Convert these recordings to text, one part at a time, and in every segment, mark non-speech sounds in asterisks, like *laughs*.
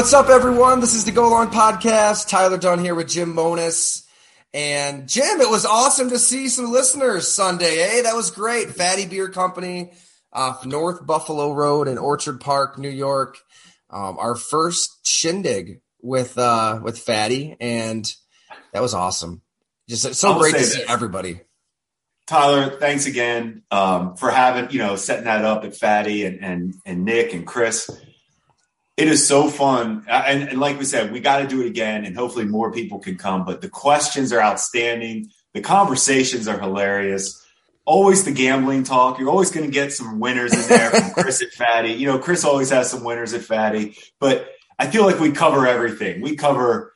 What's up, everyone? This is the Go Long Podcast. Tyler Dunne here with Jim Monos. And Jim, it was awesome to see some listeners Sunday, Hey, That was great. Fatty Beer Company off North Buffalo Road in Orchard Park, New York. Um, our first shindig with uh, with Fatty, and that was awesome. Just so great to see everybody. Tyler, thanks again um, for having you know setting that up at Fatty and and and Nick and Chris it is so fun. Uh, and, and like we said, we got to do it again, and hopefully more people can come. But the questions are outstanding. The conversations are hilarious. Always the gambling talk. You're always going to get some winners in there from Chris at Fatty. You know, Chris always has some winners at Fatty. But I feel like we cover everything. We cover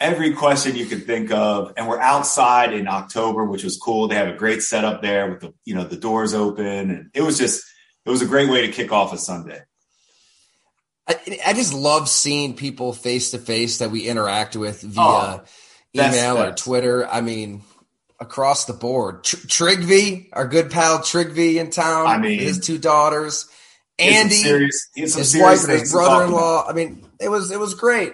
every question you could think of, and we're outside in October, which was cool. They have a great setup there with the you know the doors open, and it was just it was a great way to kick off a Sunday. I, I just love seeing people face to face that we interact with via oh, email or Twitter. I mean, across the board. Tr- Trigby, our good pal Trigby in town. I mean, his two daughters, Andy, serious, his wife and his brother-in-law. I mean, it was it was great.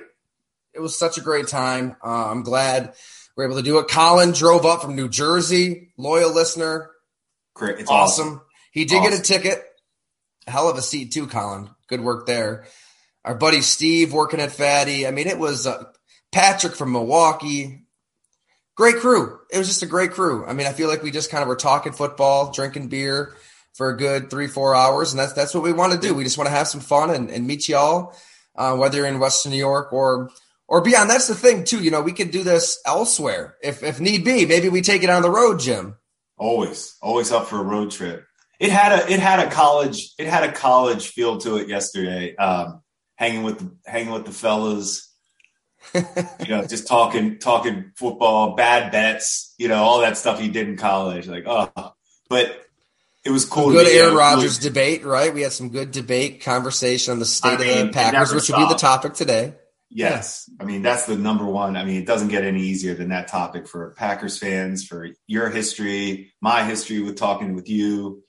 It was such a great time. Uh, I'm glad we're able to do it. Colin drove up from New Jersey, loyal listener. Great, it's awesome. awesome. He did awesome. get a ticket. Hell of a seat too, Colin. Good work there our buddy Steve working at Fatty. I mean, it was uh, Patrick from Milwaukee. Great crew. It was just a great crew. I mean, I feel like we just kind of were talking football, drinking beer for a good three, four hours, and that's that's what we want to do. We just want to have some fun and, and meet y'all, uh, whether you're in Western New York or or beyond. That's the thing too. You know, we could do this elsewhere if if need be. Maybe we take it on the road, Jim. Always, always up for a road trip. It had a it had a college it had a college feel to it yesterday. Um, hanging with the, hanging with the fellas, you know, just talking talking football, bad bets, you know, all that stuff you did in college. Like, oh, but it was cool. Good Aaron Rodgers really, debate, right? We had some good debate conversation on the state I mean, of the Packers, which will be the topic today. Yes. I mean, that's the number one. I mean, it doesn't get any easier than that topic for Packers fans, for your history, my history with talking with you.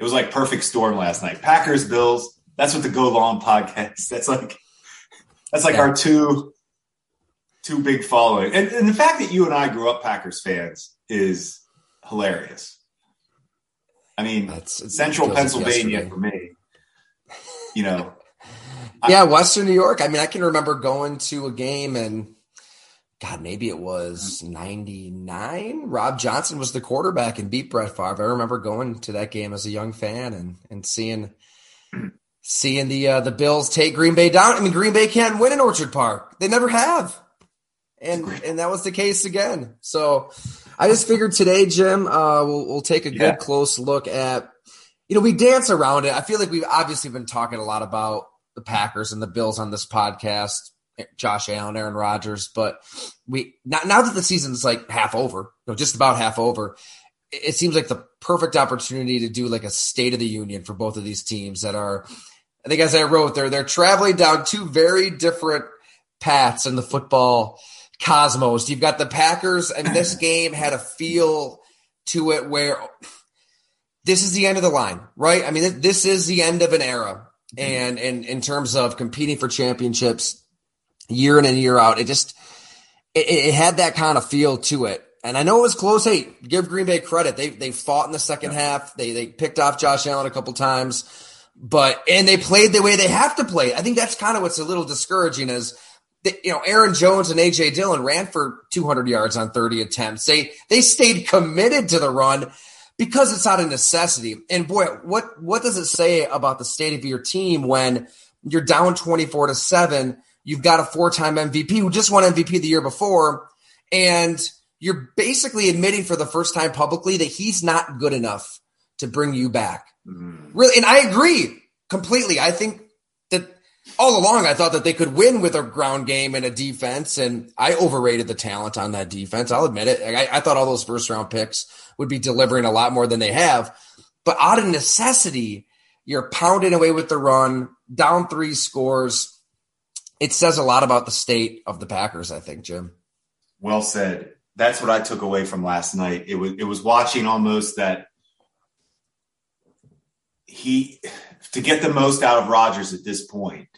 It was like perfect storm last night. Packers, Bills, that's what the Go Long podcast. That's like that's like yeah. our two two big following. And, and the fact that you and I grew up Packers fans is hilarious. I mean, that's, central Pennsylvania for me. You know. *laughs* yeah, I, Western New York. I mean, I can remember going to a game and God, maybe it was 99. Rob Johnson was the quarterback and beat Brett Favre. I remember going to that game as a young fan and, and seeing seeing the uh, the Bills take Green Bay down. I mean, Green Bay can't win in Orchard Park. They never have, and and that was the case again. So I just figured today, Jim, uh, we'll we'll take a good yeah. close look at. You know, we dance around it. I feel like we've obviously been talking a lot about the Packers and the Bills on this podcast. Josh Allen, Aaron Rodgers, but we now, now that the season's like half over, you know, just about half over, it seems like the perfect opportunity to do like a state of the union for both of these teams that are I think as I wrote, they're they're traveling down two very different paths in the football cosmos. You've got the Packers, and this *laughs* game had a feel to it where this is the end of the line, right? I mean, this is the end of an era. Mm-hmm. And, and in terms of competing for championships year in and year out, it just, it, it had that kind of feel to it. And I know it was close. Hey, give Green Bay credit. They, they fought in the second yeah. half. They, they picked off Josh Allen a couple times, but, and they played the way they have to play. I think that's kind of what's a little discouraging is, that you know, Aaron Jones and AJ Dillon ran for 200 yards on 30 attempts. They they stayed committed to the run because it's not a necessity. And boy, what what does it say about the state of your team when you're down 24 to 7, you've got a four-time MVP who just won MVP the year before and you're basically admitting for the first time publicly that he's not good enough to bring you back. Mm-hmm. Really, and I agree completely. I think that all along, I thought that they could win with a ground game and a defense, and I overrated the talent on that defense. I'll admit it. I, I thought all those first round picks would be delivering a lot more than they have, but out of necessity, you're pounding away with the run, down three scores. It says a lot about the state of the Packers, I think, Jim. Well said. That's what I took away from last night. It was it was watching almost that he to get the most out of Rodgers at this point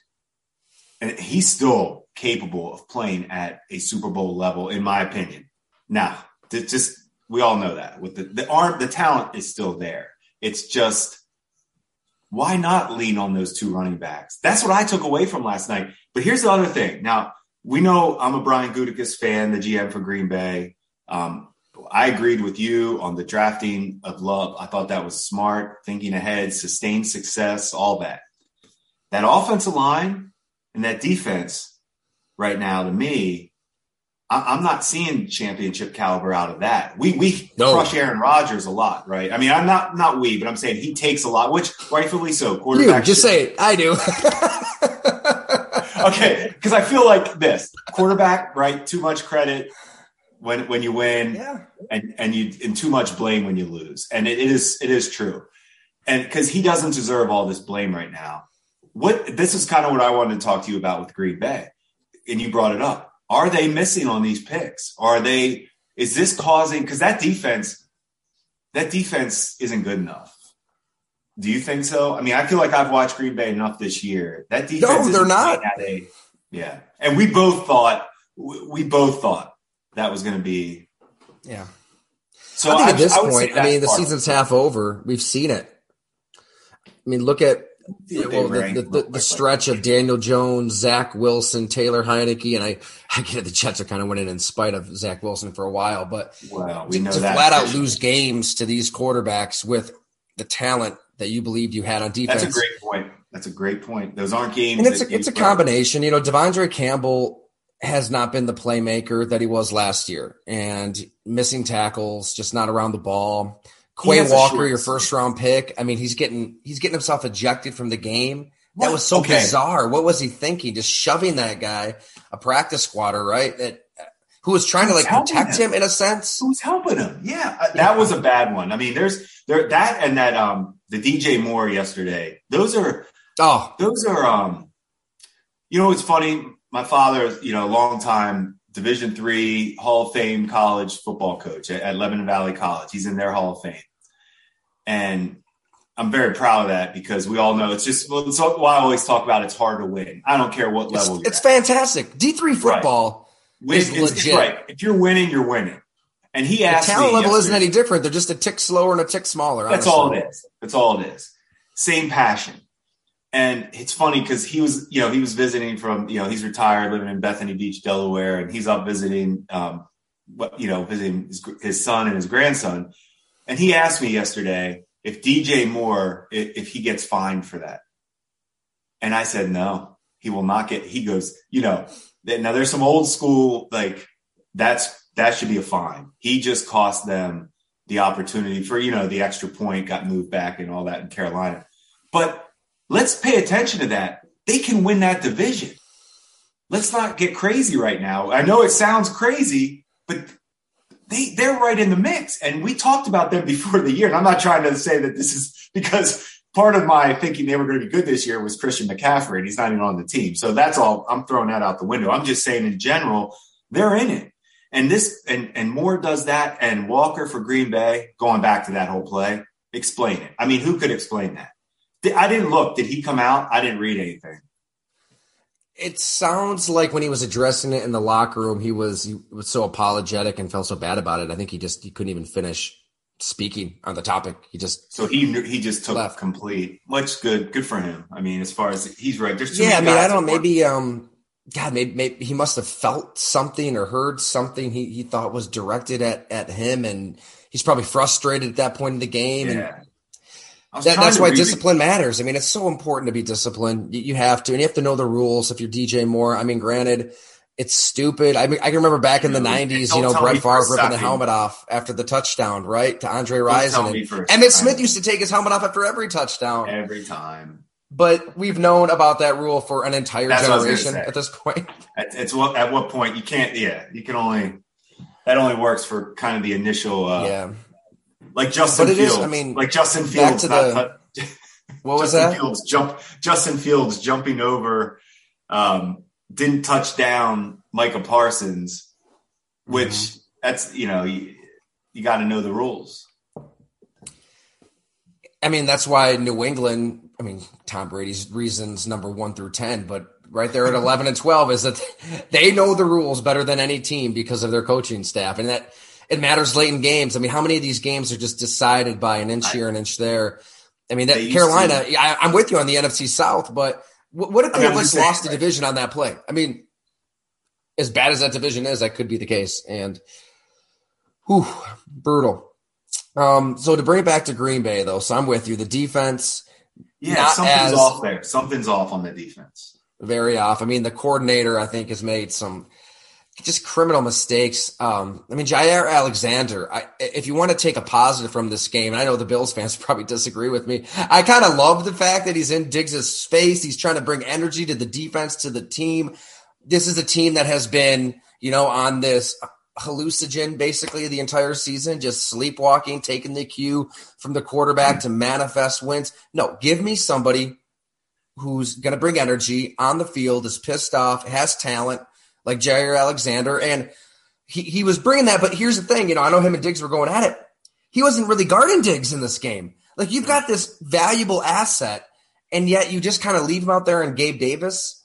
and he's still capable of playing at a Super Bowl level, in my opinion. Now, just we all know that with the the arm, the talent is still there. It's just why not lean on those two running backs? That's what I took away from last night. But here's the other thing. Now we know I'm a Brian Gutekunst fan, the GM for Green Bay. Um, I agreed with you on the drafting of Love. I thought that was smart, thinking ahead, sustained success, all that. That offensive line and that defense right now, to me, I, am not seeing championship caliber out of that. We we no. crush Aaron Rodgers a lot, right? I mean, I'm not not we, but I'm saying he takes a lot, which rightfully so. Quarterback. You, just should, say it. I do. *laughs* okay, because I feel like this quarterback, right? Too much credit when when you win, yeah. and and you and too much blame when you lose, and it, it is it is true, and because he doesn't deserve all this blame right now what this is kind of what I wanted to talk to you about with Green Bay, and you brought it up. Are they missing on these picks? Are they? Is this causing? Because that defense, that defense isn't good enough. Do you think so? I mean, I feel like I've watched Green Bay enough this year. That defense, no, they're not. A, yeah, and we both thought we both thought that was going to be. Yeah. So I think I, at this point, I mean, the season's half over. We've seen it. I mean, look at yeah, well, the, the, the, stretch of Daniel Jones, Zach Wilson, Taylor Heinicke, and I, *laughs* I get it. The Jets are kind of winning in spite of Zach Wilson for a while, but well, we know to, to flat out lose games to these quarterbacks with the talent that you believed you had on defense. That's a great point. That's a great point. Those aren't games. And it's a, it's a combination. You know, De'Vondre Campbell has not been the playmaker that he was last year, and missing tackles, just not around the ball. Quay Walker, your first round pick. I mean, he's getting he's getting himself ejected from the game. That was so okay. bizarre. What was he thinking? Just shoving that guy, a practice squatter, right? That who was trying Who's to like protect him? him? in a sense. Who's helping him? Yeah, uh, that was a bad one. I mean, there's there that and that um the DJ Moore yesterday. Those are oh those are um you know it's funny. My father, you know, a long time Division three Hall of Fame college football coach at, at Lebanon Valley College. He's in their Hall of Fame. And I'm very proud of that because we all know it's just well, it's why I always talk about it's hard to win. I don't care what level it's, it's fantastic. D3 football right. is it's, legit. It's right. If you're winning, you're winning. And he asked the talent level isn't any different. They're just a tick slower and a tick smaller. That's honestly. all it is. That's all it is. Same passion. And it's funny because he was, you know, he was visiting from, you know, he's retired, living in Bethany Beach, Delaware, and he's up visiting, um, you know, visiting his, his son and his grandson. And he asked me yesterday, if DJ Moore, if he gets fined for that. And I said, no, he will not get, he goes, you know, now there's some old school, like that's, that should be a fine. He just cost them the opportunity for, you know, the extra point got moved back and all that in Carolina. But let's pay attention to that. They can win that division. Let's not get crazy right now. I know it sounds crazy, but they they're right in the mix. And we talked about them *laughs* before the year. And I'm not trying to say that this is because part of my thinking they were going to be good this year was Christian McCaffrey, and he's not even on the team. So that's all. I'm throwing that out the window. I'm just saying in general, They're in it. And this and and Moore does that and Walker for Green Bay, going back to that whole play, explain it. I mean, who could explain that? I didn't look. Did he come out? I didn't read anything. It sounds like when he was addressing it in the locker room, he was he was so apologetic and felt so bad about it. I think he just he couldn't even finish speaking on the topic. He just so he he just took left. complete. Much good, good for him. I mean, as far as he's right, there's yeah. I mean, I don't know. Maybe um, God, maybe, maybe he must have felt something or heard something he he thought was directed at at him, and he's probably frustrated at that point in the game. Yeah. And that, that's why discipline matters. I mean, it's so important to be disciplined. You, you have to, and you have to know the rules. If you're DJ Moore, I mean, granted, it's stupid. I mean, I can remember back in the '90s, you know, Brett Favre ripping the helmet off after the touchdown, right, to Andre Rison. And Emmitt Smith used to take his helmet off after every touchdown. Every time. But we've known about that rule for an entire That's generation at this point. *laughs* At, it's what at what point you can't. Yeah, you can only that only works for kind of the initial. Uh, yeah like Justin but Fields. Is, I mean, like Justin Fields. The, *laughs* what was Justin that? Fields jump. Justin Fields jumping over. Um, didn't touch down Micah Parsons, which mm-hmm. that's you know you, you got to know the rules. I mean, that's why New England. I mean, Tom Brady's reasons number one through ten, but right there at eleven and twelve is that *laughs* they know the rules better than any team because of their coaching staff, and that it matters late in games. I mean, how many of these games are just decided by an inch here, an inch there? I mean, that Carolina. I, am with you on the NFC South, but what, what if they I mean, lost the division on that play? I mean, as bad as that division is, that could be the case. And, whew, brutal. Um, so to bring it back to Green Bay, though, so I'm with you. The defense, yeah, something's off there. Something's off on the defense. Very off. I mean, the coordinator, I think, has made some just criminal mistakes. Um, I mean, Jaire Alexander, I, if you want to take a positive from this game, and I know the Bills fans *laughs* probably disagree with me, I kind of love the fact that he's in Diggs' space. He's trying to bring energy to the defense, to the team. This is a team that has been, you know, on this hallucinogen basically the entire season, just sleepwalking, taking the cue from the quarterback to manifest wins. No, give me somebody who's going to bring energy on the field, is pissed off, has talent like Jaire Alexander. And he, he was bringing that. But here's the thing, you know, I know him and Diggs were going at it. He wasn't really guarding Diggs in this game. Like you've got this valuable asset, and yet you just kind of leave him out there and Gabe Davis.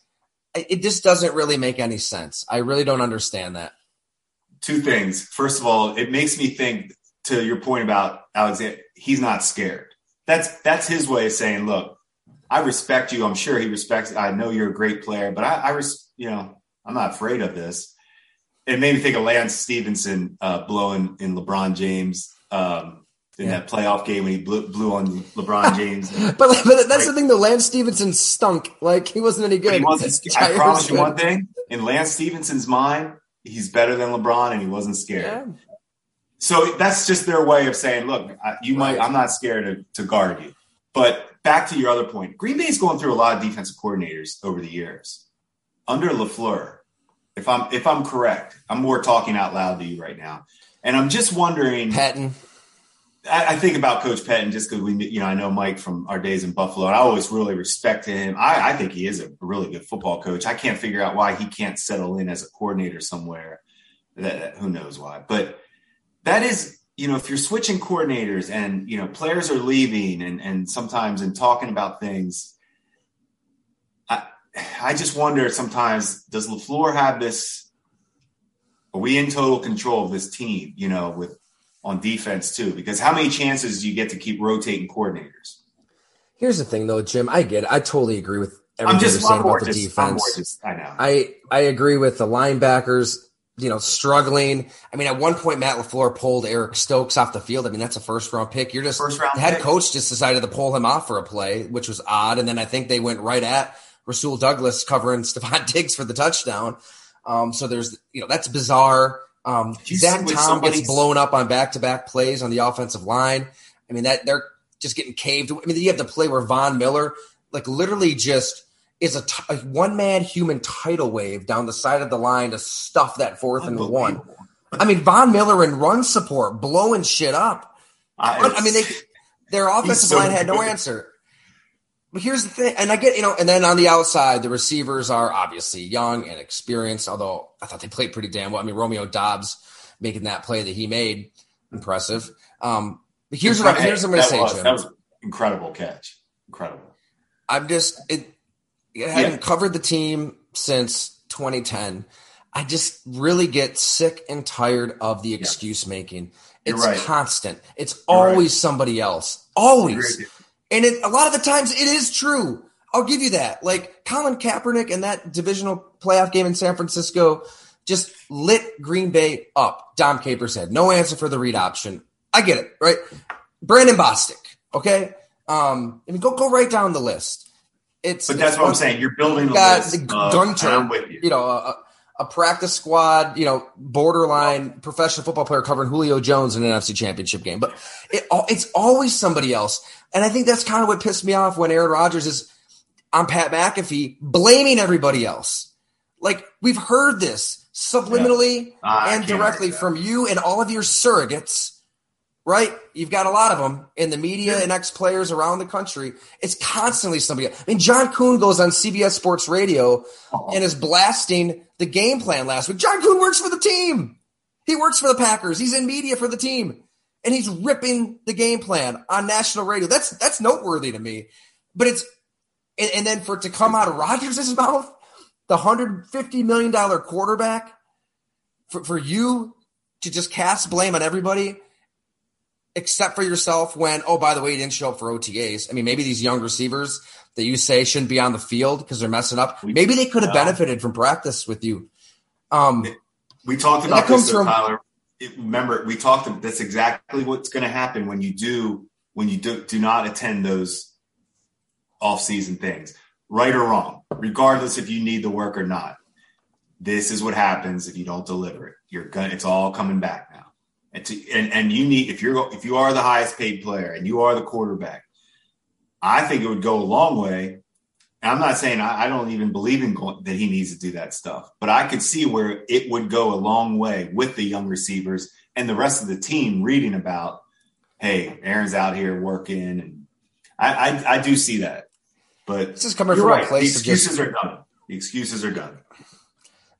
It just doesn't really make any sense. I really don't understand that. Two things. First of all, it makes me think to your point about Alexander, he's not scared. That's that's his way of saying, look, I respect you. I'm sure he respects. I know you're a great player, but I, I res, you know, I'm not afraid of this. It made me think of Lance Stephenson uh, blowing in LeBron James um, in yeah. that playoff game when he blew, blew on LeBron *laughs* James. but, but that's like, the thing, though. Lance Stephenson stunk. Like he wasn't any good. Wasn't, *laughs* I promise you one thing: in Lance Stephenson's mind, he's better than LeBron, and he wasn't scared. Yeah. So that's just their way of saying, "Look, you might. I'm not scared to, to guard you." But back to your other point, Green Bay's going through a lot of defensive coordinators over the years. Under Lafleur, if I'm if I'm correct. I'm more talking out loud to you right now, and I'm just wondering. Pettine. I, I think about Coach Pettine just because we, you know, I know Mike from our days in Buffalo, and I always really respect him. I, I think he is a really good football coach. I can't figure out why he can't settle in as a coordinator somewhere. That, who knows why, but that is you know, if you're switching coordinators and you know players are leaving and and sometimes and talking about things, I just wonder sometimes does Lafleur have this? Are we in total control of this team? You know, with on defense too, because how many chances do you get to keep rotating coordinators? Here's the thing, though, Jim. I get. It. I totally agree with everything you're saying about the defense. Just, I know. I I agree with the linebackers. You know, struggling. I mean, at one point, Matt Lafleur pulled Eric Stokes off the field. I mean, that's a first round pick. You're just first round. The head pick. coach just decided to pull him off for a play, which was odd. And then I think they went right at Rasul Douglas covering *laughs* Stefon Diggs for the touchdown. Um, so there's, you know, that's bizarre. Um, Zach Tom gets blown up on back to back plays on the offensive line. I mean, that they're just getting caved. I mean, you have the play where Von Miller, like, literally just is a, t- a one man human tidal wave down the side of the line to stuff that fourth and one. I mean, Von Miller in run support blowing shit up. I, I mean, they, their offensive so line had no answer. But here's the thing, and I get you know, and then on the outside, the receivers are obviously young and experienced. Although I thought they played pretty damn well. I mean, Romeo Doubs making that play that he made, impressive. Um, but here's what, here's what I'm going to say, was, Jim. That was incredible catch. Incredible. I'm just it, having yeah. covered the team since 2010. I just really get sick and tired of the excuse yeah. making. It's right. constant. It's You're always right. somebody else. Always. And it, a lot of the times it is true. I'll give you that. Like Colin Kaepernick and that divisional playoff game in San Francisco just lit Green Bay up. Dom Capers said, no answer for the read option. I get it, right? Brandon Bostick, okay? Um, I mean, go go right down the list. It's but that's it's what I'm saying. You're building the list. The Gunter, with you. you know, a, a, practice squad, you know, borderline professional football player covering Julio Jones in an NFC Championship game. But it, it's always somebody else, and I think that's kind of what pissed me off when Aaron Rodgers is on Pat McAfee blaming everybody else. Like we've heard this subliminally yeah. and directly from you and all of your surrogates right? You've got a lot of them in the media and ex players around the country. It's constantly somebody. I mean, John Kuhn goes on CBS Sports Radio oh. and is blasting the game plan last week. John Kuhn works for the team. He works for the Packers. He's in media for the team, and he's ripping the game plan on national radio. That's that's noteworthy to me. But it's and, and then for it to come out of Rodgers' *laughs* mouth, the hundred fifty million dollar quarterback, for for you to just cast blame on everybody except for yourself when, oh, by the way, you didn't show up for OTAs. I mean, maybe these young receivers that you say shouldn't be on the field because they're messing up. Maybe they could have benefited from practice with you. Um, we talked about this, from, Tyler. remember, we talked. That's exactly what's going to happen when you do when you do, do not attend those off-season things, right or wrong, regardless if you need the work or not. This is what happens if you don't deliver it. You're gonna. It's all coming back now. And, to, and and you need if you're if you are the highest paid player and you are the quarterback, I think it would go a long way. And I'm not saying I, I don't even believe in going, that he needs to do that stuff, but I could see where it would go a long way with the young receivers and the rest of the team reading about, hey, Aaron's out here working, and I I, I do see that. But this is coming from right. a place the excuses just, are done. The excuses are done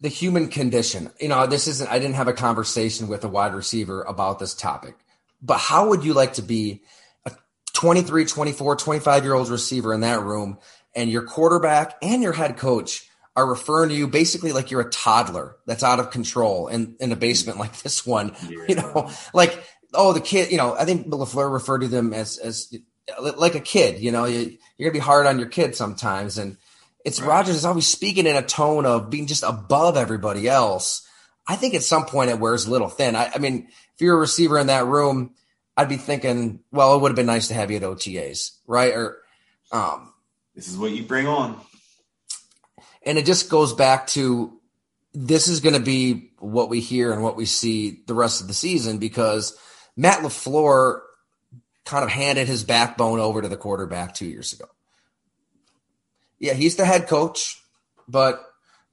the human condition. You know, this isn't, I didn't have a conversation with a wide receiver about this topic, but how would you like to be a 23, 24, 25 year old receiver in that room and your quarterback and your head coach are referring to you basically like you're a toddler that's out of control in, in a basement like this one, yeah. you know, like, oh, the kid, you know, I think LaFleur referred to them as, as like a kid, you know, you, you're gonna be hard on your kid sometimes. And, it's right. Rodgers is always speaking in a tone of being just above everybody else. I think at some point it wears a little thin. I, I mean, if you're a receiver in that room, I'd be thinking, well, it would have been nice to have you at OTAs, right? Or um, this is what you bring on. And it just goes back to this is going to be what we hear and what we see the rest of the season because Matt LaFleur kind of handed his backbone over to the quarterback two years ago yeah, he's the head coach, but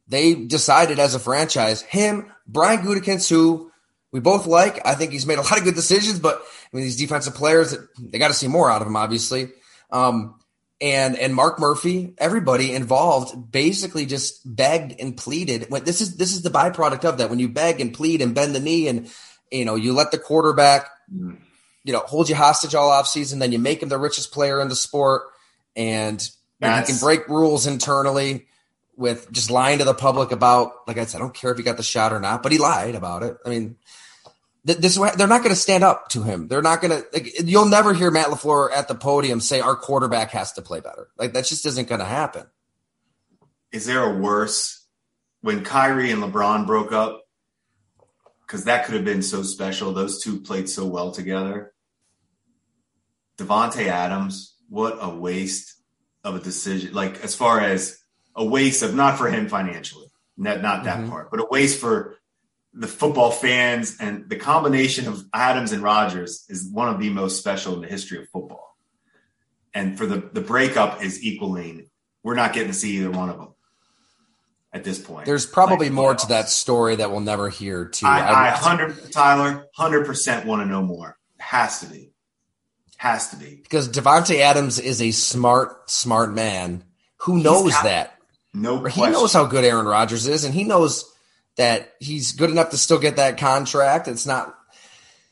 they decided as a franchise, him, Brian Gutekunst, who we both like. I think he's made a lot of good decisions, but I mean, these defensive players, they got to see more out of him, obviously. Um, and and Mark Murphy, everybody involved, basically just begged and pleaded. When this is this is the byproduct of that. When you beg and plead and bend the knee, and you know you let the quarterback, you know, hold you hostage all off season, then you make him the richest player in the sport, and and he can break rules internally with just lying to the public about, like I said, I don't care if he got the shot or not, but he lied about it. I mean, th- this they're not going to stand up to him. They're not going to. Like, you'll never hear Matt LaFleur at the podium say our quarterback has to play better. Like that just isn't going to happen. Is there a worse when Kyrie and LeBron broke up? Because that could have been so special. Those two played so well together. Davante Adams, what a waste of a decision, like as far as a waste of not for him financially, not not that mm-hmm. part, but a waste for the football fans and the combination of Adams and Rodgers is one of the most special in the history of football. And for the the breakup is equaling. We're not getting to see either one of them at this point. There's probably like, more to that story that we'll never hear. Too, I, I hundred Tyler hundred percent want to know more. It has to be. Has to be because Davante Adams is a smart, smart man who knows got, that. No, he knows how good Aaron Rodgers is, and he knows that he's good enough to still get that contract. It's not.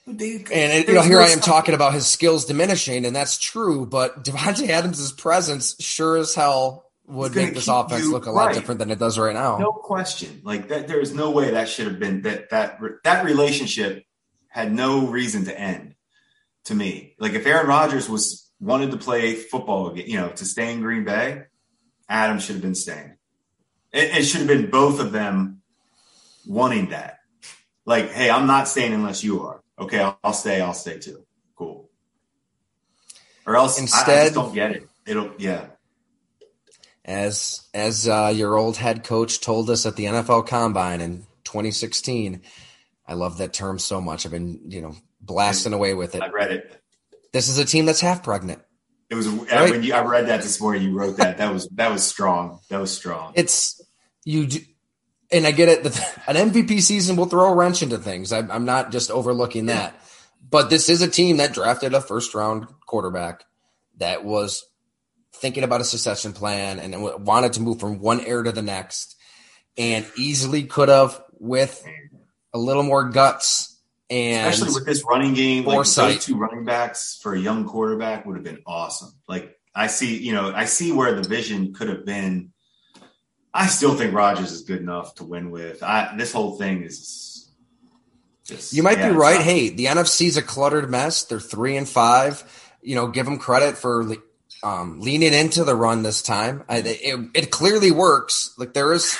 and you know, here I am talking about his skills diminishing, and that's true. But Davante Adams' presence sure as hell would make this offense look a lot right. different than it does right now. No question. Like that, there's no way that should have been that that that relationship had no reason to end. To me, like if Aaron Rodgers was wanted to play football you know, to stay in Green Bay, Adam should have been staying. It, it should have been both of them wanting that. Like, hey, I'm not staying unless you are. Okay, I'll, I'll stay. I'll stay too. Cool. Or else, instead, I, I just don't get it. It'll, yeah as as uh, your old head coach told us at the NFL Combine in 2016. I love that term so much. I've been you know blasting away with it. I read it. This is a team that's half pregnant. It was right? when you, I read that this morning. You wrote that. That was that was strong. That was strong. It's you. And I get it. An MVP season will throw a wrench into things. I, I'm not just overlooking that. But this is a team that drafted a first round quarterback that was thinking about a succession plan and wanted to move from one heir to the next and easily could have with a little more guts and especially with this running game foresight. like those two running backs for a young quarterback would have been awesome. Like i see you know i see where the vision could have been. I still think Rodgers is good enough to win with. I, this whole thing is just, you might yeah, be right. hey the nfc's a cluttered mess. They're three and five. You know give them credit for um, leaning into the run this time. I, it, it, clearly works. Like there is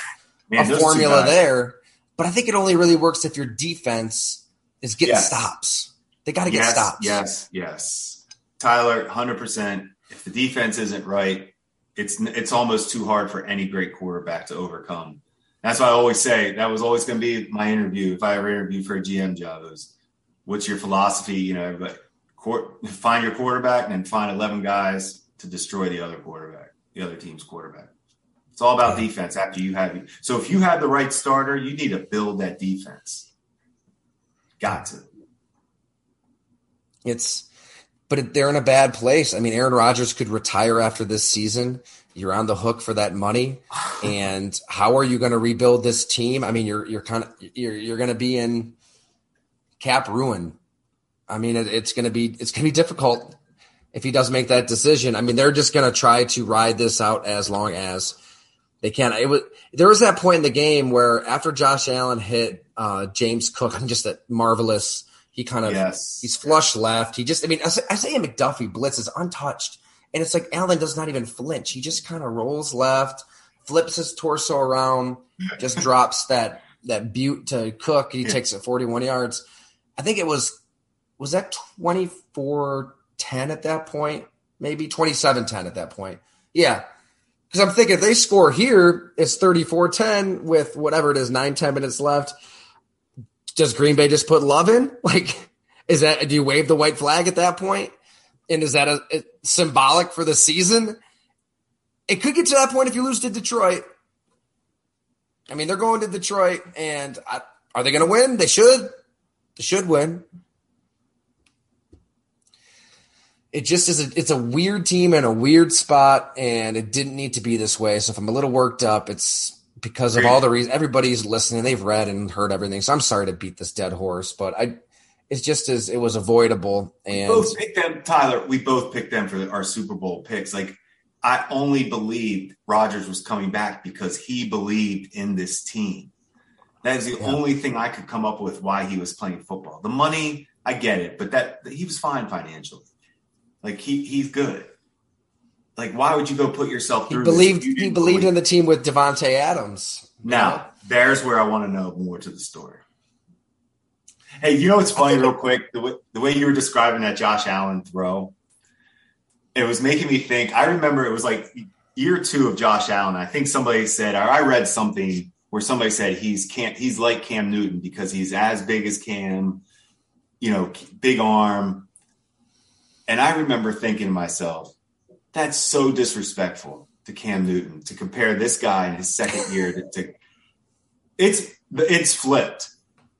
Man, a formula there, but I think it only really works if your defense is getting yes. stops. They got to yes, get stops. Yes, yes. Tyler, hundred percent. If the defense isn't right, it's it's almost too hard for any great quarterback to overcome. That's why I always say that was always going to be my interview if I ever interviewed for a GM job. Was what's your philosophy? You know, but find your quarterback and then find eleven guys to destroy the other quarterback, the other team's quarterback. It's all about defense after you have so if you have the right starter, you need to build that defense. Got to. It's but they're in a bad place. I mean, Aaron Rodgers could retire after this season. You're on the hook for that money, *sighs* and how are you going to rebuild this team? I mean, you're you're kind of you're you're going to be in cap ruin. I mean, it, it's going to be it's going to be difficult if he does make that decision. I mean, they're just going to try to ride this out as long as they can't. It was there was that point in the game where after Josh Allen hit uh, James Cook, *laughs* I'm just that marvelous. He kind of yes. he's flush left. He just I mean Isaiah McDuffie blitzes untouched, and it's like Allen does not even flinch. He just kind of rolls left, flips his torso around, just *laughs* drops that that butte to Cook. He takes it 41 yards. I think it was was that 24 10 at that point, maybe 27 10 at that point. Yeah. Because I'm thinking if they score here, it's 34 10 with whatever it is, nine, 10 minutes left. Does Green Bay just put love in? *laughs* Like, is that, do you wave the white flag at that point? And is that a, a symbolic for the season? It could get to that point if you lose to Detroit. I mean, they're going to Detroit, and I, are they going to win? They should. They should win. It just is a, it's a weird team and a weird spot and it didn't need to be this way. So if i'm a little worked up it's because of all the reasons everybody's listening they've read and heard everything. So i'm sorry to beat this dead horse but i it's just as it was avoidable and we both picked them tyler we both picked them for our super bowl picks. Like i only believed Rodgers was coming back because he believed in this team. That is the yeah. only thing i could come up with why he was playing football. The money i get it but that he was fine financially like he he's good. Like why would you go put yourself through? He believed he believed believe. in the team with Davante Adams. Now there's where I want to know more to the story. Hey, you know what's funny, real quick? The way, the way you were describing that Josh Allen throw, it was making me think. I remember it was like year two of Josh Allen. I think somebody said, or I read something where somebody said he's can't he's like Cam Newton because he's as big as Cam, you know, big arm, and I remember thinking to myself, that's so disrespectful to Cam Newton to compare this guy in his second year to, to it's it's flipped.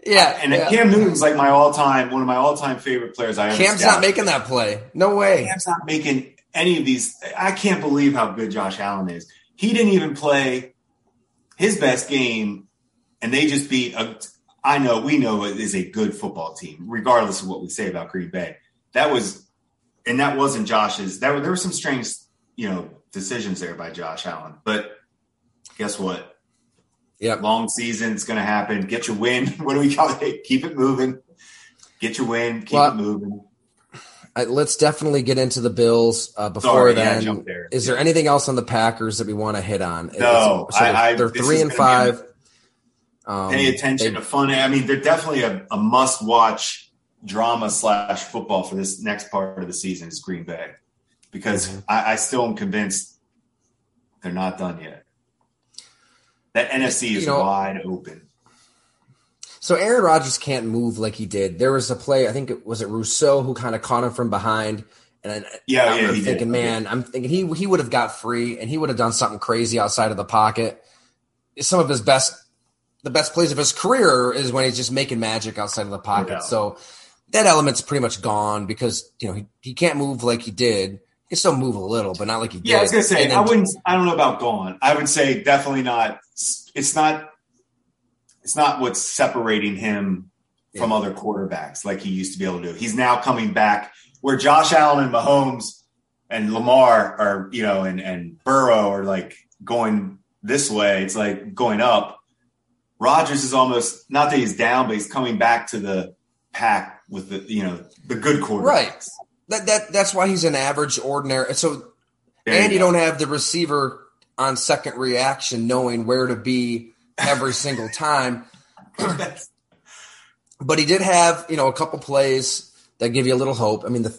Yeah, and yeah. Cam Newton's like my all-time one of my all-time favorite players. I Cam's not making that play. No way. Cam's not making any of these. I can't believe how good Josh Allen is. He didn't even play his best game, and they just beat. A, I know we know it is a good football team, regardless of what we say about Green Bay. That was, and that wasn't Josh's. That there were some strange, you know, decisions there by Josh Allen. But guess what? Yeah, Long season, it's going to happen. Get your win. *laughs* What do we call it? Keep it moving. Get your win. Keep Well, it moving. Uh, let's definitely get into the Bills. Uh, before Sorry, then, jumped there. is there anything else on the Packers that we want to hit on? No, so I- I- they're three and five. Um, Pay attention they- to fun. I mean, they're definitely a, a must-watch drama slash football for this next part of the season is Green Bay, because Mm-hmm. I, I still am convinced they're not done yet. That NFC is You know- wide open. So Aaron Rodgers can't move like he did. There was a play, I think it was it Rousseau who kind of caught him from behind, and Yeah, I yeah, he thinking, did. man, I'm thinking he he would have got free and he would have done something crazy outside of the pocket. Some of his best, the best plays of his career is when he's just making magic outside of the pocket. doubt. So that element's pretty much gone because you know he, he can't move like he did. He can still move a little, but not like he did. Yeah, I was gonna say I wouldn't. I don't know about gone. I would say definitely not. It's not. It's not what's separating him from other quarterbacks like he used to be able to do. He's now coming back where Josh Allen and Mahomes and Lamar are, you know, and and Burrow are like going this way. It's like going up. Rodgers is almost not that he's down, but he's coming back to the pack with the you know the good quarterbacks. Right. That that that's why he's an average, ordinary. So There and you go. don't have the receiver on second reaction knowing where to be every *laughs* single time. *clears throat* But he did have, you know, a couple plays that give you a little hope. I mean, the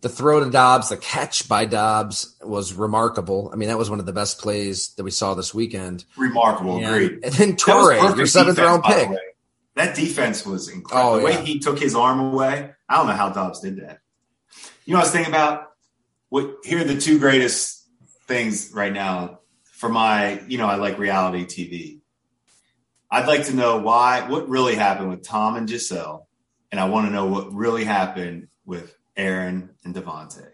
the throw to Doubs, the catch by Doubs was remarkable. I mean, that was one of the best plays that we saw this weekend. Remarkable. And, Agreed. and then Torrey, your seventh defense, round pick. That defense was incredible. Oh, the way yeah. he took his arm away, I don't know how Doubs did that. You know, I was thinking about what here are the two greatest things right now for my, you know, I like reality TV. I'd like to know why, what really happened with Tom and Giselle, and I want to know what really happened with Aaron and Davante.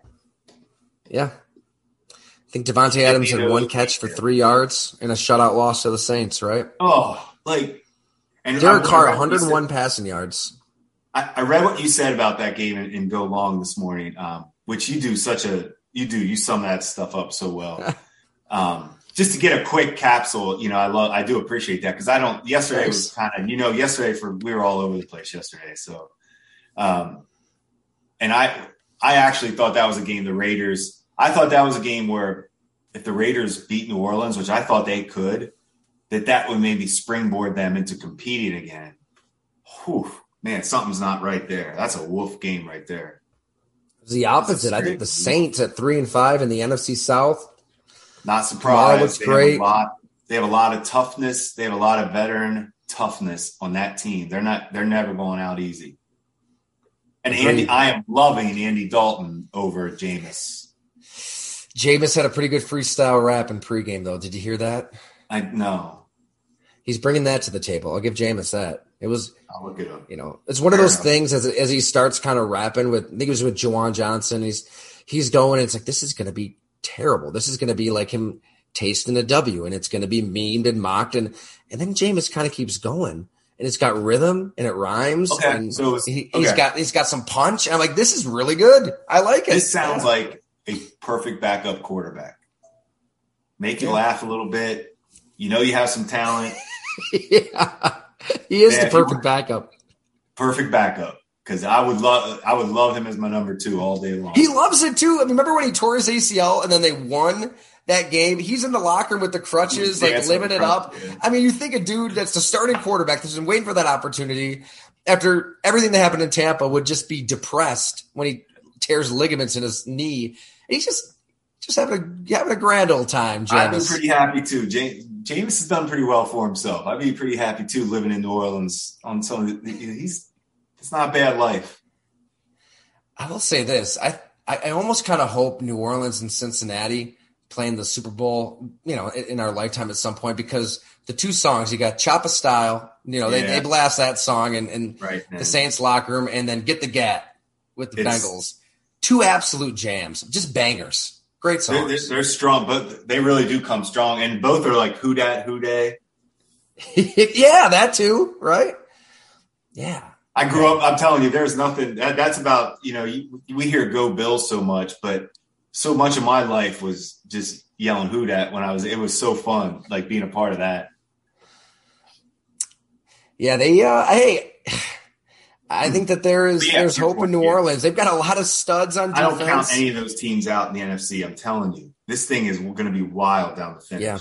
Yeah. I think Davante Adams had one catch for three yards in a shutout loss to the Saints, right? Oh, like, and Derek Carr, I read what you said- 101 passing yards. I, I read what you said about that game in, in Go Long this morning, um, which you do such a you do you sum that stuff up so well. *laughs* um, just to get a quick capsule, you know, I love I do appreciate that because I don't. Yesterday was kind of you know yesterday for we were all over the place yesterday, so um, and I I actually thought that was a game the Raiders. I thought that was a game where if the Raiders beat New Orleans, which I thought they could, that that would maybe springboard them into competing again. Whew, man, something's not right there. That's a wolf game right there. It's the opposite. I think the Saints at three and five in the NFC South. Not surprised. looks they great. Have a lot, they have a lot of toughness. They have a lot of veteran toughness on that team. They're not. They're never going out easy. And. Andy, I am loving Andy Dalton over Jameis. Jameis had a pretty good freestyle rap in pregame, though. Did you hear that? I know. He's bringing that to the table. I'll give Jameis that. It was, I'll look it up. you know, it's one of those enough. things as as he starts kind of rapping with. I think it was with Juwan Johnson. He's he's going. And it's like this is going to be terrible. This is going to be like him tasting a W, and it's going to be memed and mocked, and and then Jameis kind of keeps going. And it's got rhythm and it rhymes. Okay, and so it's- he, he's okay. got he's got some punch. And I'm like, this is really good. I like it. This sounds like a perfect backup quarterback. Make you Yeah. laugh a little bit. You know you have some talent. Yeah. *laughs* He is Yeah, the perfect backup. Perfect backup. Because I would love I would love him as my number two all day long. He loves it too. I mean, remember when he tore his ACL and then they won that game? He's in the locker room with the crutches, like living it up. yeah. I mean, you think a dude that's the starting quarterback that's been waiting for that opportunity after everything that happened in Tampa would just be depressed when he tears ligaments in his knee. And he's just just having a having a grand old time, James. I'd be Jameis. pretty happy too. James, James has done pretty well for himself. I'd be pretty happy too living in New Orleans on some of the, he's it's not a bad life. I will say this: I I, almost kind of hope New Orleans and Cincinnati playing the Super Bowl, you know, in, in our lifetime at some point because the two songs you got Choppa Style, you know, they, Yeah. they blast that song and, and Right. the Saints locker room, and then Get the Gat with the It's- Bengals. Two absolute jams, just bangers. Great They're, they're, songs. they're strong, but they really do come strong. And both are like who dat, who day. *laughs* yeah, that too, right? Yeah. I grew up. I'm telling you, there's nothing. That, that's about you know. You, we hear "Go Bills" so much, but so much of my life was just yelling "Who dat" when I was. It was so fun, like being a part of that. Yeah, they uh hey I think that there is Yeah, there's hope in New yeah. Orleans. They've got a lot of studs on defense. I don't count any of those teams out in the NFC. I'm telling you, this thing is going to be wild down the finish. Yeah.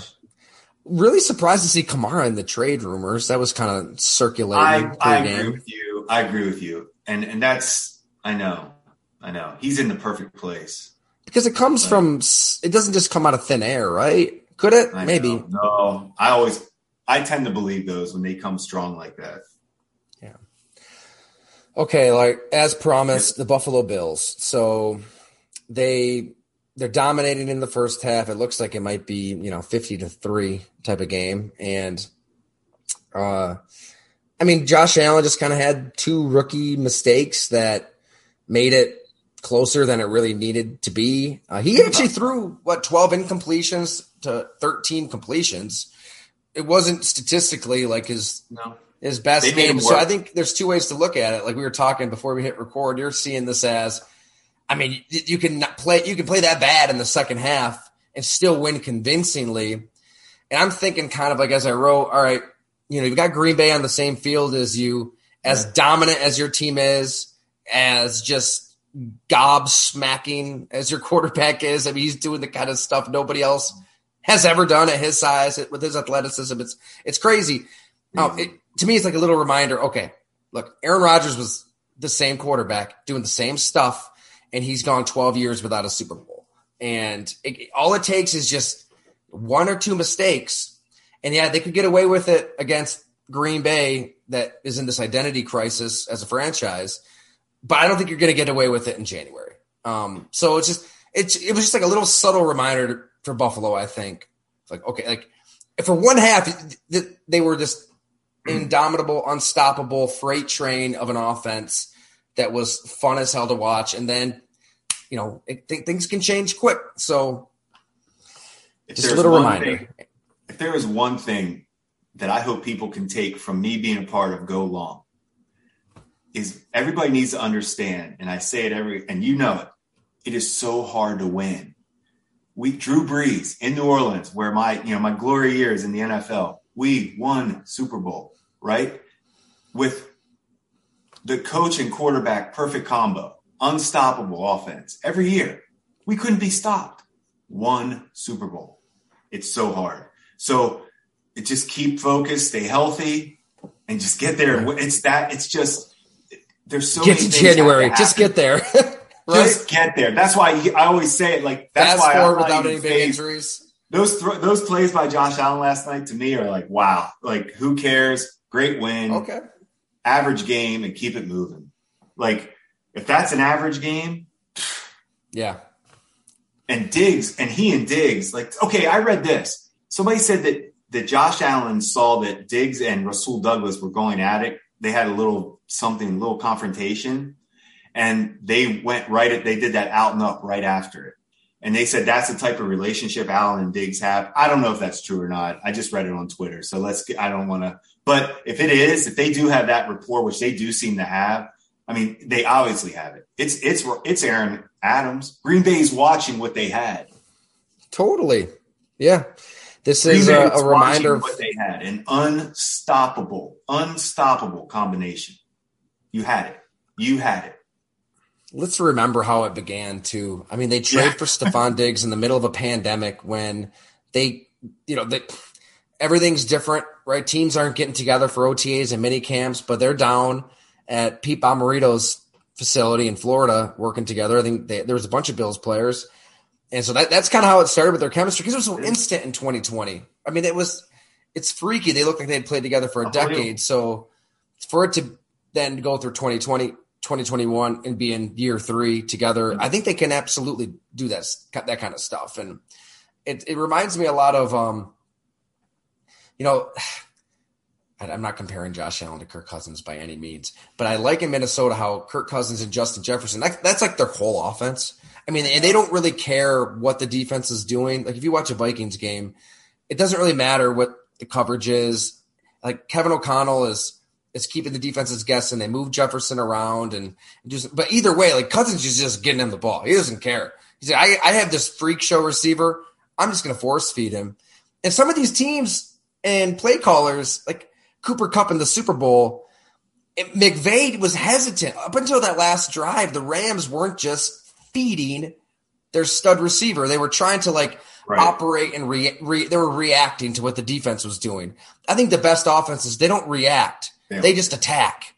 Really surprised to see Kamara in the trade rumors. That was kind of circulating I, I agree with you. I agree with you, and and that's I know, I know. He's in the perfect place. Because it comes Right. from it doesn't just come out of thin air, right? Could it? I Maybe. know. No, I always I tend to believe those when they come strong like that. Okay, like as promised, the Buffalo Bills. So they they're dominating in the first half. It looks like it might be, you know, 50 to 3 type of game and uh I mean, Josh Allen just kind of had two rookie mistakes that made it closer than it really needed to be. Uh, he actually threw what 12 incompletions to 13 completions. It wasn't statistically like his No, his best game. So. I think there's two ways to look at it. Like we were talking before we hit record, you're seeing this as, I mean, you, can play, you can play that bad in the second half and still win convincingly. And I'm thinking kind of like as I wrote, all right, you know, you've got Green Bay on the same field as you, as dominant as your team is, as just gob smacking as your *laughs* quarterback is. I mean, he's doing the kind of stuff nobody else has ever done at his size with his athleticism. It's it's crazy. Um, it, to me, it's like a little reminder. Okay, look, Aaron Rodgers was the same quarterback doing the same stuff, and he's gone 12 years without a Super Bowl. And it, all it takes is just one or two mistakes, and yeah, they could get away with it against Green Bay, that is in this identity crisis as a franchise. But I don't think you're going to get away with it in January. Um, so it's just it's it was just like a little subtle reminder for Buffalo. I think it's like okay, like for one half th- they were this indomitable, unstoppable freight train of an offense that was fun as hell to watch, and then you know it, th- things can change quick. So If just a little reminder. thing- if there is one thing that I hope people can take from me being a part of Go Long, is everybody needs to understand, and I say it every, and you know it. It is so hard to win. We Drew Brees in New Orleans, where my you know my glory years in the NFL, we won Super Bowl right with the coach and quarterback perfect combo, unstoppable offense every year. We couldn't be stopped. One Super Bowl. It's so hard. So it just keep focused, stay healthy, and just get there. It's that. It's just there's so get to January, just get there. *laughs* right? Just get there. That's why I always say it. Like that's Fast why I'm forward without any big injuries. Those thro- those plays by Josh Allen last night to me are like wow. Like who cares? Great win, Okay. average game, and keep it moving. Like if that's an average game, Yeah. and Diggs and he and Diggs, like, okay, I read this. Somebody said that that Josh Allen saw that Diggs and Rasul Douglas were going at it. They had a little something, a little confrontation, and they went right at they did that out and up right after it. And they said that's the type of relationship Allen and Diggs have. I don't know if that's true or not. I just read it on Twitter. So let's get, I don't want to, but if it is, if they do have that rapport, which they do seem to have, I mean, they obviously have it. It's, it's, it's Aaron Adams. Green Bay's watching what they had. Totally. Yeah. This Green is Bay a, a reminder of what they had an unstoppable, unstoppable combination. You had it. You had it. let's remember how it began too. I mean, they trade Yeah. for Stefon Diggs in the middle of a pandemic when they, you know, they, everything's different, right? Teams aren't getting together for OTAs and mini camps, but they're down at Pete Bommarito's facility in Florida working together. I think they, there was a bunch of Bills players. And so that, that's kind of how it started with their chemistry because it was so instant in 2020. I mean, it was, it's freaky. They looked like they'd played together for a decade. So for it to then go through 2020, 2021 and be in year three together, I think they can absolutely do that, that kind of stuff. And it, it reminds me a lot of, um, you know, *sighs* I'm not comparing Josh Allen to Kirk Cousins by any means, but I like in Minnesota how Kirk Cousins and Justin Jefferson, that, that's like their whole offense. I mean, and they don't really care what the defense is doing. Like if you watch a Vikings game, it doesn't really matter what the coverage is. Like Kevin O'Connell is is keeping the defenses guessing. They move Jefferson around and just, but either way, like Cousins is just getting him the ball. He doesn't care. He's like, I, I have this freak show receiver. I'm just going to force feed him. And some of these teams and play callers, like Cooper Kupp in the Super Bowl, McVay was hesitant up until that last drive. The Rams weren't just feeding their stud receiver; they were trying to like right. operate and re, re, they were reacting to what the defense was doing. I think the best offenses they don't react; yeah. they just attack,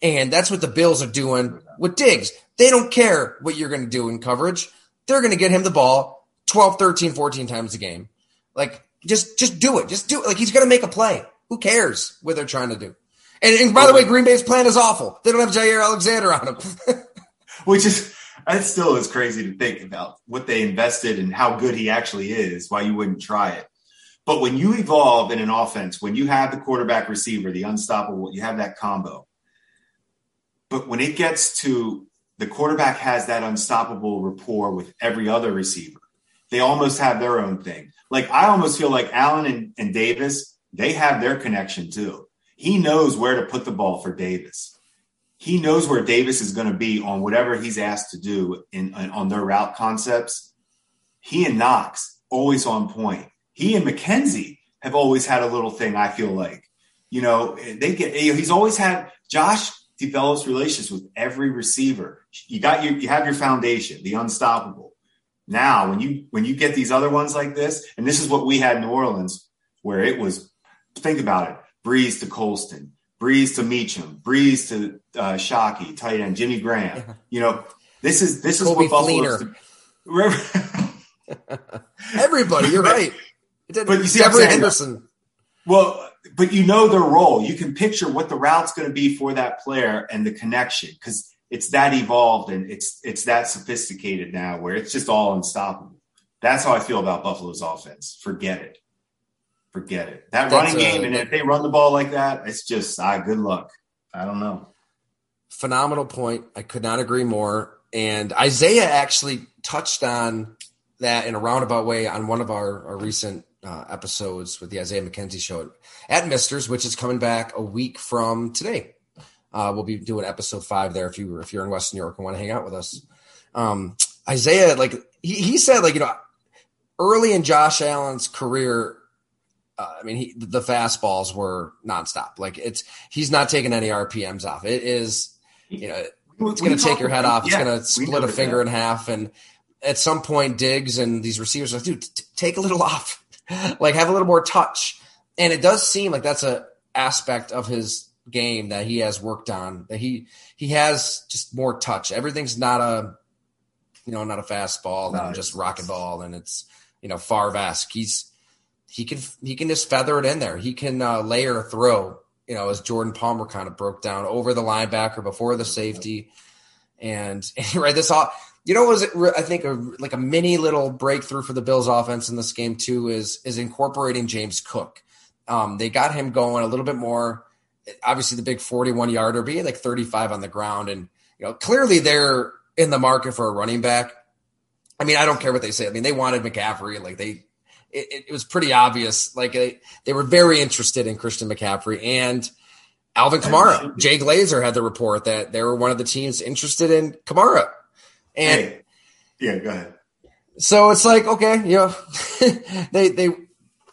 and that's what the Bills are doing with Diggs. They don't care what you're going to do in coverage; they're going to get him the ball 12, 13, 14 times a game. Like just just do it, just do it. Like he's going to make a play. Who cares what they're trying to do? And, and by the way, Green Bay's plan is awful. They don't have Jaire Alexander on them. *laughs* Which is that still is crazy to think about what they invested and how good he actually is, why you wouldn't try it. But when you evolve in an offense, when you have the quarterback receiver, the unstoppable, you have that combo. But when it gets to the quarterback has that unstoppable rapport with every other receiver, they almost have their own thing. Like I almost feel like Allen and, and Davis, they have their connection too. He knows where to put the ball for Davis. He knows where Davis is going to be on whatever he's asked to do in, in on their route concepts. He and Knox always on point. He and McKenzie have always had a little thing. I feel like, you know, they get. He's always had Josh develops relationships with every receiver. You got your, you have your foundation, the unstoppable. Now, when you when you get these other ones like this, and this is what we had in New Orleans, where it was, think about it: Brees to Colston, Brees to Meachem, Brees to uh, Shockey, tight end Jimmy Graham. You know, this is this is what Buffalo's. *laughs* Everybody, you're right. But you see, Devery Henderson. Well, but you know their role. You can picture what the route's going to be for that player and the connection because it's that evolved and it's it's that sophisticated now where it's just all unstoppable. That's how I feel about Buffalo's offense. Forget it. Forget it. That That's running game, and if they run the ball like that, it's just ah, good luck. I don't know. Phenomenal point. I could not agree more. And Isaiah actually touched on that in a roundabout way on one of our, our recent uh, episodes with the Isaiah McKenzie show at Misters, which is coming back a week from today. Uh, we'll be doing episode five there if you if you're in Western New York and want to hang out with us. Um, Isaiah, like he, he said, like you know, early in Josh Allen's career, uh, I mean, he, the fastballs were nonstop. Like it's he's not taking any RPMs off. It is, you know, it's going to take your head off. It's yeah, going to split a finger that. in half. And at some point, Diggs and these receivers are like, dude, t- take a little off, *laughs* like have a little more touch. And it does seem like that's a aspect of his game that he has worked on. That he he has just more touch. Everything's not a you know not a fastball, no, not just rocket ball, and it's you know Favre-esque. He's he can he can just feather it in there. He can uh, layer a throw. You know, as Jordan Palmer kind of broke down over the linebacker before the safety, and, *laughs* and right this all. You know, was it? I think a, like a mini little breakthrough for the Bills' offense in this game too is is incorporating James Cook. Um, they got him going a little bit more obviously the big 41 yarder, being like 35 on the ground. And, you know, clearly they're in the market for a running back. I mean, I don't care what they say. I mean, they wanted McCaffrey. Like they, it, it was pretty obvious. Like they, they were very interested in Christian McCaffrey and Alvin Kamara. Jay Glazer had the report that they were one of the teams interested in Kamara. And hey. yeah, go ahead. So it's like, okay, you know, *laughs* they, they,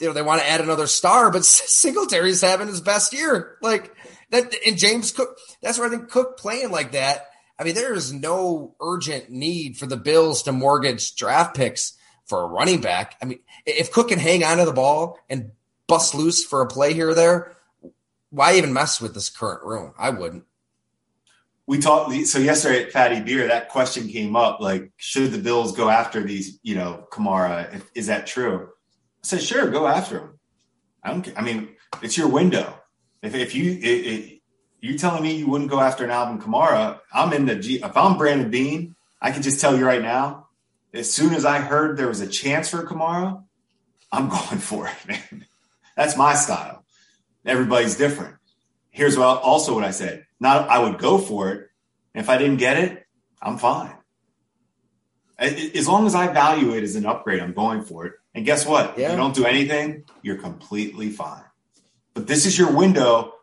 you know they want to add another star, but *laughs* Singletary's having his best year. Like that, and James Cook. That's where I think Cook playing like that. I mean, there is no urgent need for the Bills to mortgage draft picks for a running back. I mean, if Cook can hang on to the ball and bust loose for a play here or there, why even mess with this current room? I wouldn't. We talked so yesterday at Fattey Beer. That question came up: like, should the Bills go after these? You know, Kamara. Is that true? I said, sure, go after him. I don't. I mean, it's your window. If if you it, you telling me you wouldn't go after an Alvin Kamara, I'm in the G. If I'm Brandon Beane, I can just tell you right now. As soon as I heard there was a chance for Kamara, I'm *laughs* going for it, man. That's my style. Everybody's different. Here's what also what I said. Not I would go for it. If I didn't get it, I'm fine. As long as I value it as an upgrade, I'm going for it. And guess what? Yeah. If you don't do anything, you're completely fine. But this is your window.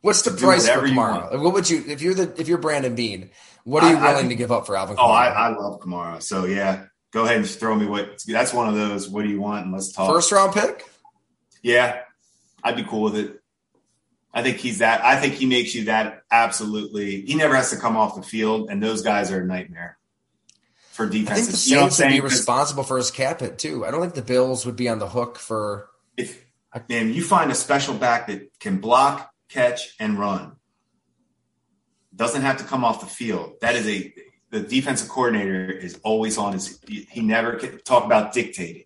What's the price for Kamara? What would you if you're the if you're Brandon Beane? What are you I, willing I, to give up for Alvin? Kamara? Oh, I, I love Kamara. So yeah, go ahead and throw me what. That's one of those. What do you want? And let's talk. First round pick. Yeah, I'd be cool with it. I think he's that. I think he makes you that absolutely. He never has to come off the field, and those guys are a nightmare for defense. I think the Saints you know would be responsible for his cap hit too. I don't think the Bills would be on the hook for. If man, you find a special back that can block, catch, and run, doesn't have to come off the field. That is a the defensive coordinator is always on his. He never can talk about dictating.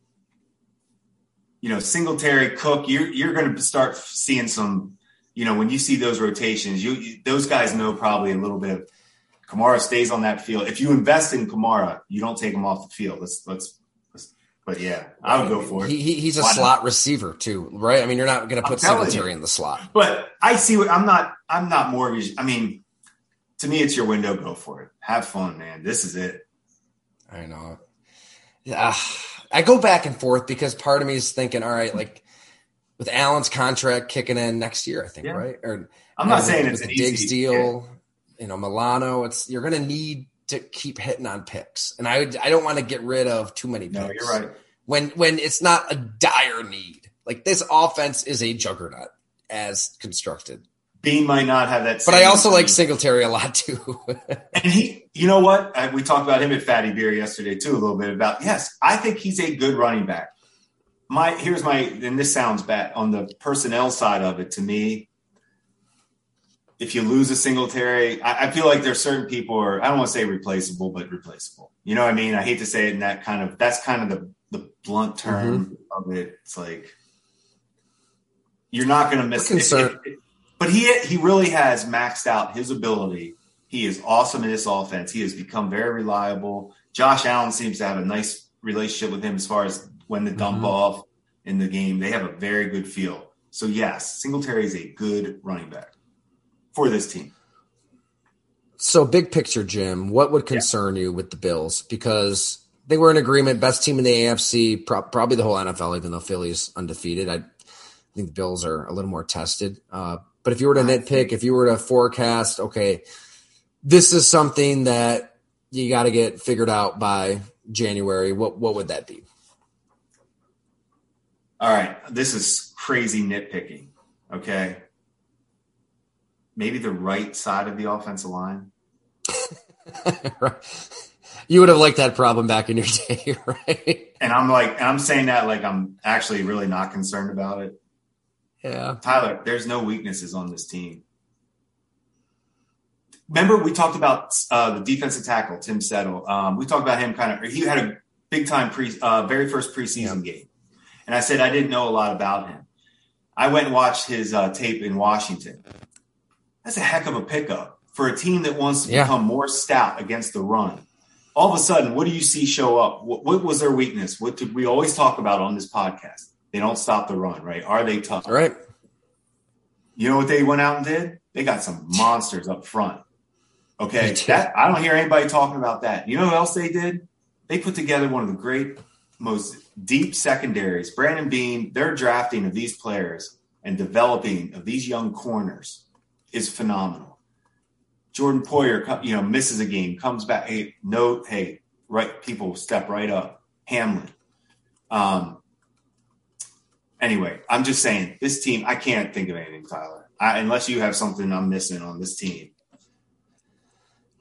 You know, Singletary, Cook. You're you're going to start seeing some. You know, when you see those rotations, you, you those guys know probably a little bit of Kamara stays on that field. If you invest in Kamara, you don't take him off the field. Let's let's. let's but yeah, I would go for it. He, he he's a Why slot not? receiver too, right? I mean, you're not going to put Singletary you. in the slot. But I see what I'm not. I'm not mortgage. I mean, to me, it's your window. Go for it. Have fun, man. This is it. I know. Yeah, I go back and forth because part of me is thinking, all right, like with Allen's contract kicking in next year, I think, yeah. right? Or I'm not saying it's a Diggs deal you know, Milano. It's you're going to need to keep hitting on picks, and I I don't want to get rid of too many picks. No, you're right. When when it's not a dire need, like this offense is a juggernaut as constructed. Beane might not have that, but I also like Singletary a lot too. *laughs* and he, you know what? I, we talked about him at Fattey Beer yesterday too, a little bit about. Yes, I think he's a good running back. My here's my, and this sounds bad on the personnel side of it. To me, if you lose a Singletary, I, I feel like there's certain people are I don't want to say replaceable, but replaceable. You know what I mean? I hate to say it in that kind of that's kind of the the blunt term mm-hmm. of it. It's like you're not going to miss it, it, But he he really has maxed out his ability. He is awesome in this offense. He has become very reliable. Josh Allen seems to have a nice relationship with him as far as when the dump mm-hmm. off in the game. They have a very good feel. So yes, Singletary is a good running back for this team. So, big picture, Jim, what would concern yeah. you with the Bills? Because they were in agreement, best team in the AFC, pro- probably the whole NFL, even though Philly's undefeated. I think the Bills are a little more tested. Uh, but if you were to nitpick, if you were to forecast, okay, this is something that you got to get figured out by January, what what would that be? All right, this is crazy nitpicking. Okay, maybe the right side of the offensive line. *laughs* You would have liked that problem back in your *laughs* day, right? And I'm like, and I'm saying that like I'm actually really not concerned about it. Yeah. Tyler, there's no weaknesses on this team. Remember, we talked about uh, the defensive tackle, Tim Settle. Um, we talked about him kind of, he had a big time pre, uh, very first preseason yeah. game. And I said I didn't know a lot about him. I went and watched his uh, tape in Washington that's a heck of a pickup for a team that wants to yeah. become more stout against the run. All of a sudden, what do you see show up? What, what, was their weakness? What did we always talk about on this podcast? They don't stop the run, right? Are they tough? All right. You know what they went out and did? They got some monsters up front. Okay, that I don't hear anybody talking about that. You know what else they did? They put together one of the great, most deep secondaries. Brandon Beane, their drafting of these players and developing of these young corners is phenomenal. Jordan Poyer, you know, misses a game, comes back. Hey, no, hey, right, people step right up. Hamlin. Um, anyway, I'm just saying this team. I can't think of anything, Tyler, I, unless you have something I'm missing on this team.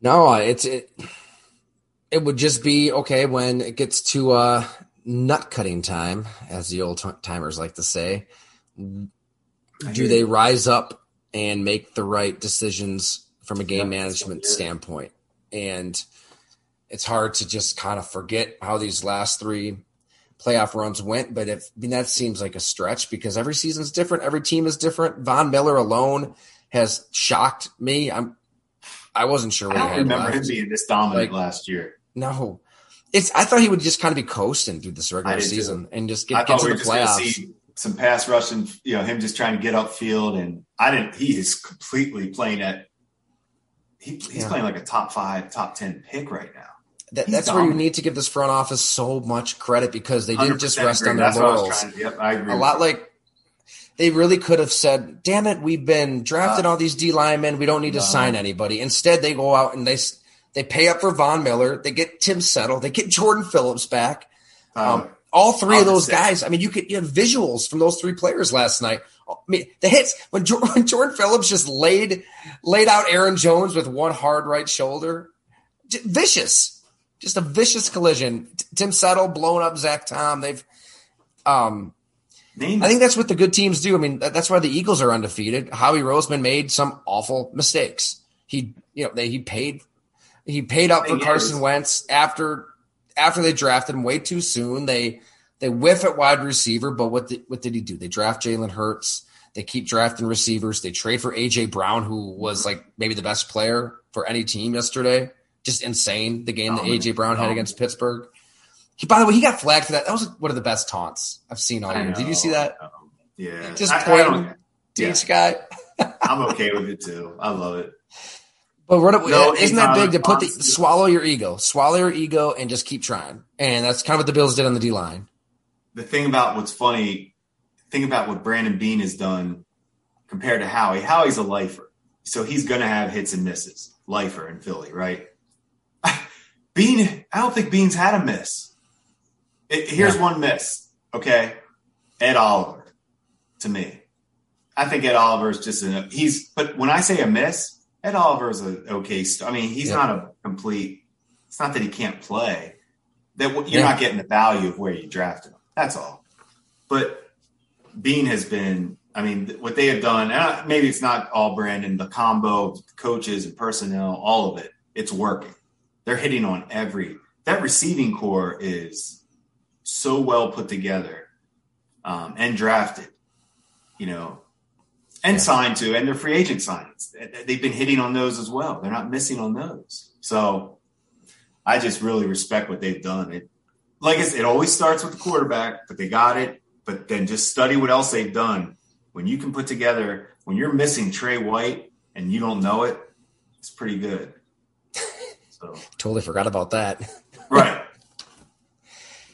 No, it's it. It would just be okay when it gets to uh, nut cutting time, as the old timers like to say. Do they rise up and make the right decisions from a game management standpoint. And it's hard to just kind of forget how these last three playoff runs went. But if I mean that seems like a stretch because every season is different, every team is different. Von Miller alone has shocked me. I'm I wasn't sure. I don't remember left. him being this dominant like, last year. No, it's I thought he would just kind of be coasting through this regular season too. and just get, get to we the playoffs. Some pass rushing, you know, him just trying to get upfield, and I didn't. He is completely playing at. He, he's yeah. playing like a top five, top ten pick right now. That, that's dominant. where you need to give this front office so much credit because they didn't just rest agree. on their that's laurels. Yep, I agree. A lot like they really could have said, "Damn it, we've been drafting uh, all these D linemen. We don't need no. to sign anybody." Instead, they go out and they they pay up for Von Miller. They get Tim Settle. They get Jordan Phillips back. Uh, um, all three of those guys. I mean, you could you have visuals from those three players last night. I mean, the hits when Jordan, *laughs* when Jordan Phillips just laid laid out Aaron Jones with one hard right shoulder, vicious, just a vicious collision. Tim Settle blowing up Zach Tom. They've, um, I think that's what the good teams do. I mean, that's why the Eagles are undefeated. Howie Roseman made some awful mistakes. He, you know, they, he paid he paid up for Carson Wentz after after they drafted him way too soon. They they whiff at wide receiver, but what the, what did he do? They draft Jalen Hurts. They keep drafting receivers. They trade for AJ Brown, who was mm-hmm. like maybe the best player for any team yesterday. Just insane. The game that oh, AJ Brown had oh. against Pittsburgh. He, by the way, he got flagged for that. That was one of the best taunts I've seen all year. Did you see that? Yeah, just pointing to each guy. I'm okay with it too. I love it. But what, no, isn't that big to put the swallow your ego, swallow your ego, and just keep trying? And that's kind of what the Bills did on the D line. The thing about what's funny, think about what Brandon Beane has done compared to Howie. Howie's a lifer, so he's going to have hits and misses. Lifer in Philly, right? *laughs* Beane, I don't think Beane's had a miss. It, here's yeah. one miss, okay? Ed Oliver, to me. I think Ed Oliver is just a he's. But when I say a miss, Ed Oliver's an okay. St- I mean, he's yeah. not a complete. It's not that he can't play. That you're yeah. not getting the value of where you drafted him. That's all. But Beane has been. I mean, what they have done. maybe it's not all Brandon. The combo, coaches and personnel, all of it. It's working. They're hitting on every. That receiving core is so well put together um, and drafted. You know, and signed to, and their free agent signings. They've been hitting on those as well. They're not missing on those. So I just really respect what they've done. It, like I said, it always starts with the quarterback, but they got it. But then just study what else they've done. When you can put together, when you're missing Trey White and you don't know it, it's pretty good. *laughs* So totally forgot about that. *laughs* right.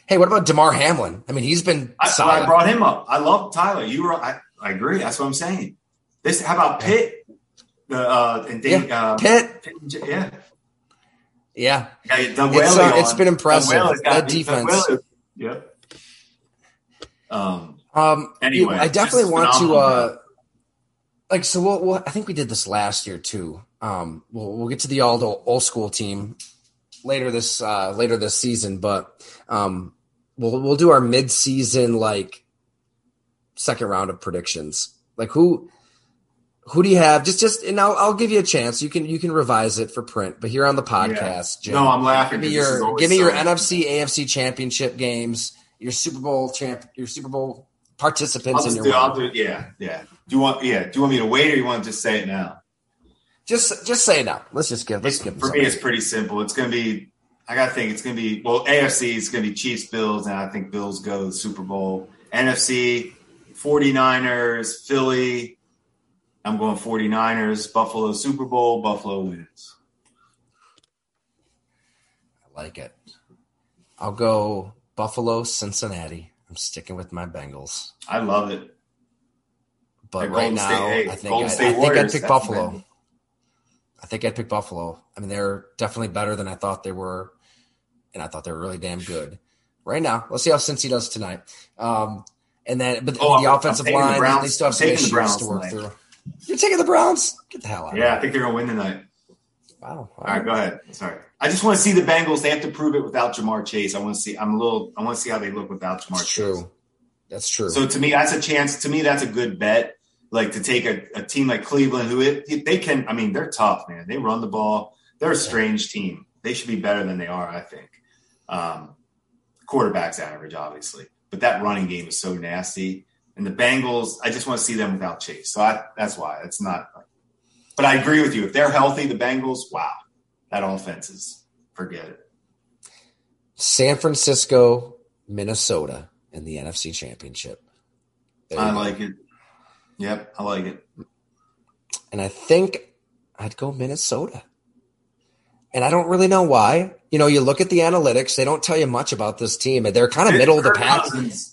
Hey, what about Damar Hamlin? I mean, he's been. I, I, brought him up. I love Tyler. You were. I, I agree. That's what I'm saying. This. How about Pitt? The uh, and yeah. Uh, Pitt. Pitt, yeah. Yeah. yeah it's, uh, it's been impressive. That defense. Yep. Um. Um. Anyway, I definitely want to. uh Like so, we'll, we'll. I think we did this last year too. Um. We'll we'll get to the old old school team later this uh later this season, but um, we'll we'll do our mid season like second round of predictions. Like who who do you have? Just just and I'll I'll give you a chance. You can you can revise it for print, but here on the podcast, yeah. Jim, no, I'm laughing. Give me your give me your NFC AFC championship games, your Super Bowl champ, your Super Bowl participants in your. Do, I'll do, yeah, yeah. Do you want yeah? Do you want me to wait or you want to just say it now? Just just say it now. Let's just give. Let's give. For me, it's pretty simple. It's going to be. I got to think it's going to be well. AFC is going to be Chiefs Bills, and I think Bills go to the Super Bowl. NFC 49ers, Philly. I'm going 49ers, Buffalo Super Bowl, Buffalo wins. I like it. I'll go Buffalo, Cincinnati. I'm sticking with my Bengals. I love it. But right now, State, hey, I think I, I, think I'd pick Buffalo. I think I'd pick Buffalo. I mean, they're definitely better than I thought they were, and I thought they were really damn good. Right now, let's see how Cincy does tonight. Um, and then, but oh, the offensive line, the they still have some issues to work tonight. through. You're taking the Browns? Get the hell out! Yeah, I think they're gonna win tonight. Wow. All right, go ahead. Sorry, I just want to see the Bengals. They have to prove it without Ja'Marr Chase. I want to see. I'm a little. I want to see how they look without Ja'Marr. That's Chase. True. That's true. So to me, that's a chance. To me, that's a good bet. Like to take a, a team like Cleveland, who it, they can. I mean, they're tough, man. They run the ball. They're a strange team. They should be better than they are. I think. Um, quarterback's average, obviously but that running game is so nasty. And the Bengals, I just want to see them without Chase. So I, that's why it's not. But I agree with you. If they're healthy, the Bengals, wow, that offense is forget it. San Francisco, Minnesota and the NFC Championship. I like it. Yep, I like it. And I think I'd go Minnesota. And I don't really know why. You know, you look at the analytics, they don't tell you much about this team. They're kind of middle of the pack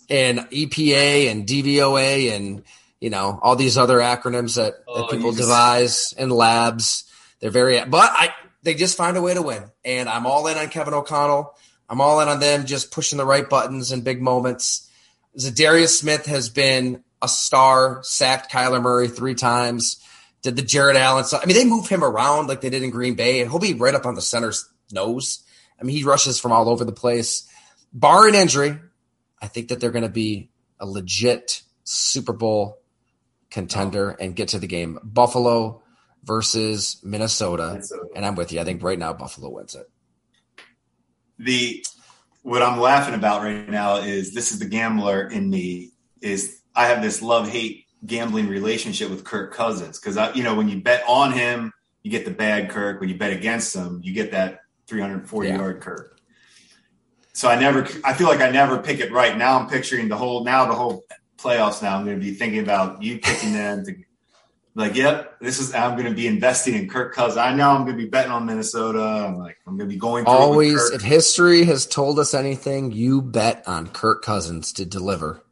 in EPA and DVOA and, you know, all these other acronyms that, oh, that people devise in labs. They're very, but I, they just find a way to win. And I'm all in on Kevin O'Connell. I'm all in on them just pushing the right buttons in big moments. Za'Darius Smith has been a star, sacked Kyler Murray three times did the Jared Allen stuff. I mean, they move him around like they did in Green Bay, and he'll be right up on the center's nose. I mean, he rushes from all over the place. Bar an injury, I think that they're going to be a legit Super Bowl contender oh. and get to the game. Buffalo versus Minnesota, Minnesota, and I'm with you. I think right now Buffalo wins it. The what I'm laughing about right now is this is the gambler in me. Is I have this love hate gambling relationship with Kirk Cousins because I, you know, when you bet on him, you get the bad Kirk. When you bet against him, you get that 340 yeah. yard Kirk. So I never, I feel like I never pick it right. Now I'm picturing the whole, now the whole playoffs. Now I'm going to be thinking about you picking them to, like, yep, this is. I'm going to be investing in Kirk Cousins. I know I'm going to be betting on Minnesota. I'm like, I'm going to be going. Always, if history has told us anything, you bet on Kirk Cousins to deliver.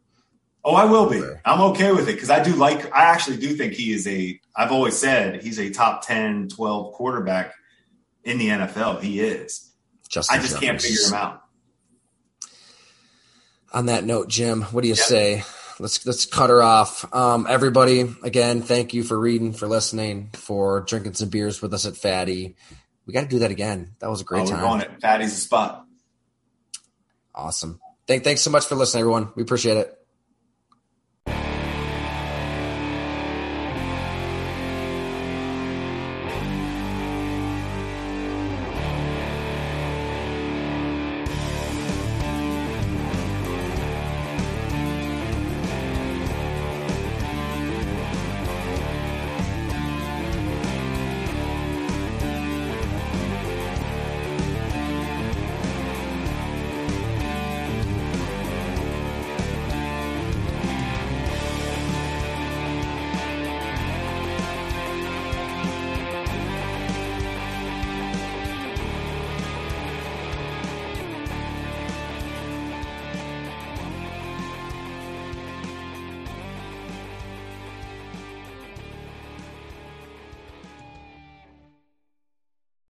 Oh, I will be. I'm okay with it because I do like, I actually do think he is a, I've always said he's a top 10, 12 quarterback in the NFL. He is. Justin I just Jefferson. can't figure him out. On that note, Jim, what do you yep. say? Let's let's cut her off. Um, everybody, again, thank you for reading, for listening, for drinking some beers with us at Fattey. We got to do that again. That was a great oh, time. We're it. Fattey's the spot. Awesome. Thank, thanks so much for listening, everyone. We appreciate it.